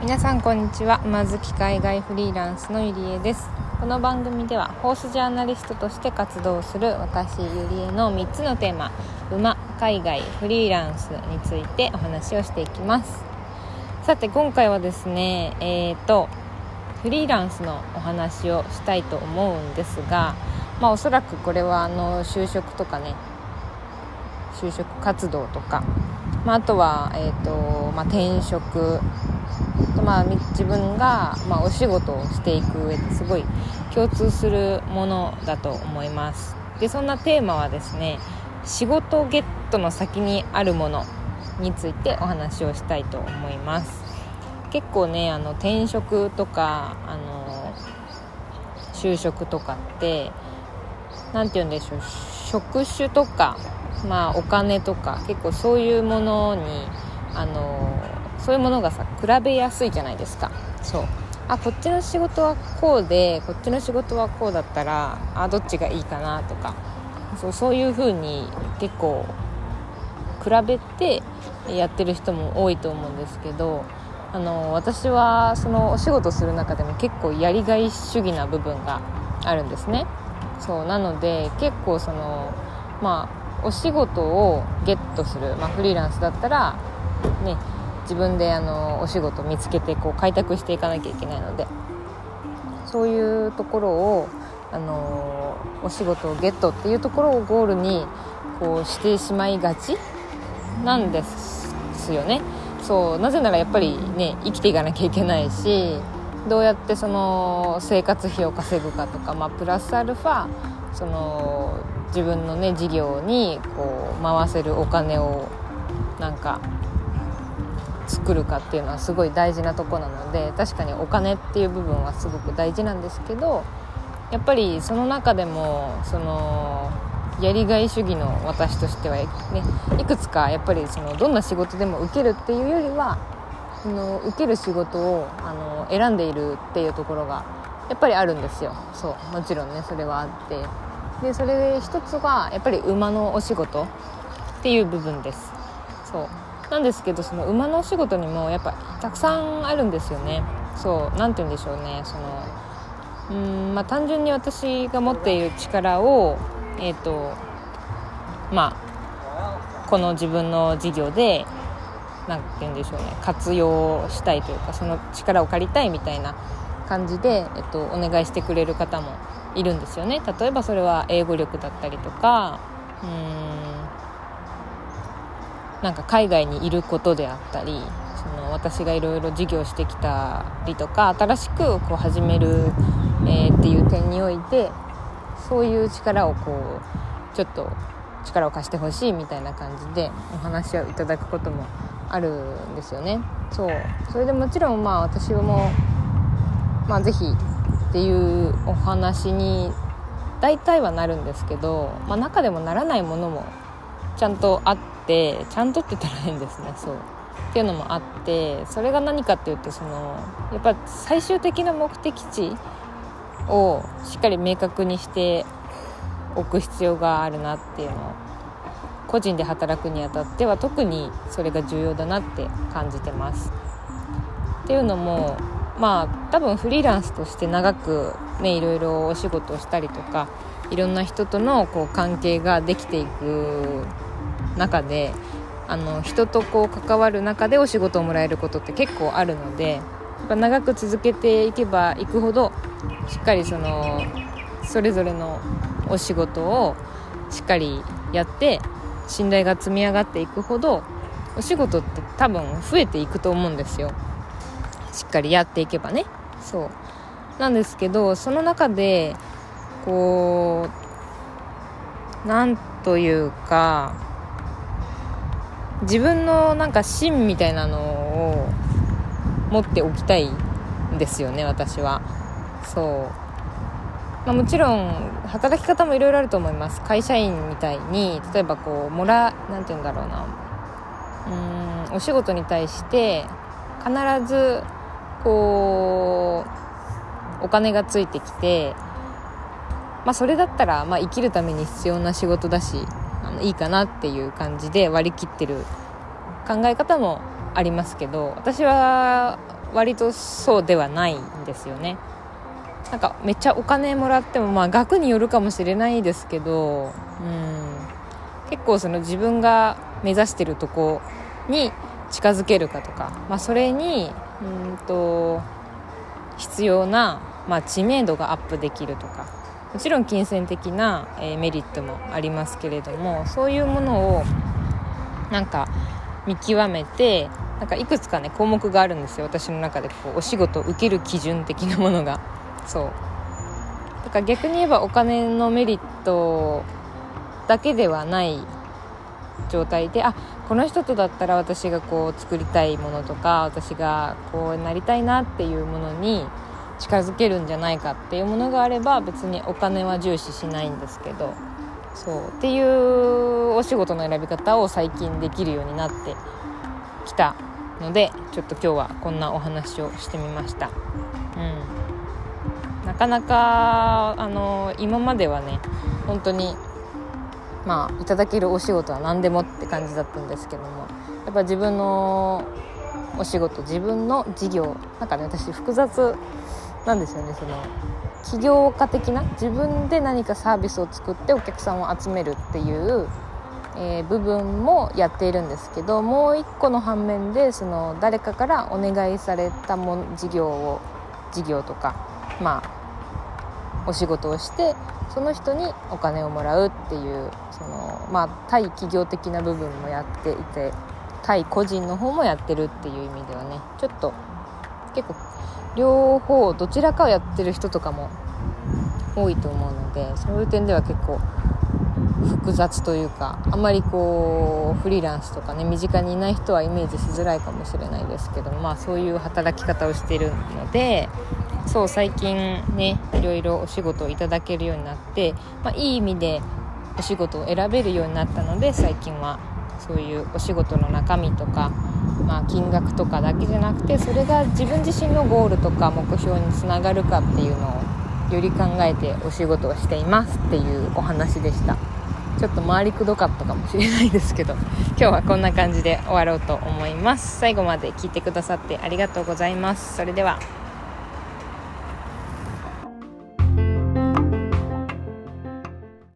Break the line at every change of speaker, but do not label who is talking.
皆さんこんにちは。馬好き海外フリーランスのゆりえです。この番組ではホースジャーナリストとして活動する私ゆりえの3つのテーマ馬海外フリーランスについてお話をしていきます。さて今回はですねえーとフリーランスのお話をしたいと思うんですがまあおそらくこれはあの就職とかね就職活動とか、まあ、あとは、えーとまあ、転職。と、まあ、自分が、まあ、お仕事をしていく上ですごい共通するものだと思います。でそんなテーマはですね仕事ゲットの先にあるものについてお話をしたいと思います。結構ねあの転職とかあの就職とかって何て言うんでしょう職種とかまあお金とか結構そういうものにあのそういうものがさ比べやすいじゃないですか。そう。あこっちの仕事はこうでこっちの仕事はこうだったらあどっちがいいかなとかそうそういう風に結構比べてやってる人も多いと思うんですけどあの私はそのお仕事する中でも結構やりがい主義な部分があるんですね。そうなので結構そのまあお仕事をゲットする、まあ、フリーランスだったらね自分であのお仕事見つけてこう開拓していかなきゃいけないのでそういうところをあのお仕事をゲットっていうところをゴールにこうしてしまいがちなんですよね。そうなぜならやっぱりね生きていかなきゃいけないしどうやってその生活費を稼ぐかとか、まあ、プラスアルファその自分のね事業にこう回せるお金をなんか作るかっていうのはすごい大事なとこなので確かにお金っていう部分はすごく大事なんですけどやっぱりその中でもそのやりがい主義の私としては、ね、いくつかやっぱりそのどんな仕事でも受けるっていうよりはその受ける仕事をあの選んでいるっていうところがやっぱりあるんですよ。そうもちろんねそれはあって。でそれで一つがやっぱり馬のお仕事っていう部分です。そう。なんですけどその馬のお仕事にもやっぱたくさんあるんですよね。そう何て言うんでしょうね。そのうんまあ単純に私が持っている力をえっ、ー、とまあこの自分の事業で何て言うんでしょうね。活用したいというかその力を借りたいみたいな感じで、えっと、お願いしてくれる方もいるんですよね。例えばそれは英語力だったりとかうんなんか海外にいることであったりその私がいろいろ事業してきたりとか新しくこう始める、えー、っていう点においてそういう力をこうちょっと力を貸してほしいみたいな感じでお話をいただくこともあるんですよね。そう。それでもちろんまあ私もまあ是非っていうお話に大体はなるんですけど、まあ、中でもならないものもちゃんとあってちゃんとって言ったら変ですねそうっていうのもあってそれが何かっていうとそのやっぱ最終的な目的地をしっかり明確にしておく必要があるなっていうのを個人で働くにあたっては特にそれが重要だなって感じてます。っていうのもまあ多分フリーランスとして長くねいろいろお仕事をしたりとかいろんな人とのこう関係ができていく中であの人とこう関わる中でお仕事をもらえることって結構あるのでやっぱ長く続けていけばいくほどしっかりそのそれぞれのお仕事をしっかりやって信頼が積み上がっていくほどお仕事って多分増えていくと思うんですよ。しっかりやっていけばね。そう。なんですけどその中でこうなんというか自分のなんか芯みたいなのを持っておきたいんですよね私は。そう、まあ、もちろん働き方もいろいろあると思います。会社員みたいに例えばこうもらなんて言うんだろうな。うんお仕事に対して必ずこうお金がついてきてまあそれだったらまあ生きるために必要な仕事だしあのいいかなっていう感じで割り切ってる考え方もありますけど私は割とそうではないんですよね。なんかめっちゃお金もらってもまあ額によるかもしれないですけどうん。結構その自分が目指してるとこに近づけるかとか、まあ、それにうんと必要な、まあ、知名度がアップできるとかもちろん金銭的な、えー、メリットもありますけれどもそういうものをなんか見極めてなんかいくつかね項目があるんですよ。私の中でこうお仕事を受ける基準的なものが。そう。だから逆に言えばお金のメリットだけではない状態であこの人とだったら私がこう作りたいものとか私がこうなりたいなっていうものに近づけるんじゃないかっていうものがあれば別にお金は重視しないんですけどそうっていうお仕事の選び方を最近できるようになってきたのでちょっと今日はこんなお話をしてみました。うん、なかなかあの今まではね本当にまあいただけるお仕事は何でもって感じだったんですけどもやっぱ自分のお仕事自分の事業なんかね私複雑なんですよね。その起業家的な自分で何かサービスを作ってお客さんを集めるっていう、えー、部分もやっているんですけどもう一個の反面でその誰かからお願いされたも事業を事業とかまあお仕事をしてその人にお金をもらうっていう、まあ、対企業的な部分もやっていて対個人の方もやってるっていう意味ではねちょっと結構両方どちらかをやってる人とかも多いと思うのでそういう点では結構複雑というかあんまりこうフリーランスとかね身近にいない人はイメージしづらいかもしれないですけどまあそういう働き方をしているのでそう最近ねいろいろお仕事をいただけるようになって、まあ、いい意味でお仕事を選べるようになったので最近はそういうお仕事の中身とか、まあ、金額とかだけじゃなくてそれが自分自身のゴールとか目標につながるかっていうのをより考えてお仕事をしていますっていうお話でした。ちょっと回りくどかったかもしれないですけど 今日はこんな感じで終わろうと思います。最後まで聞いてくださってありがとうございます。それでは。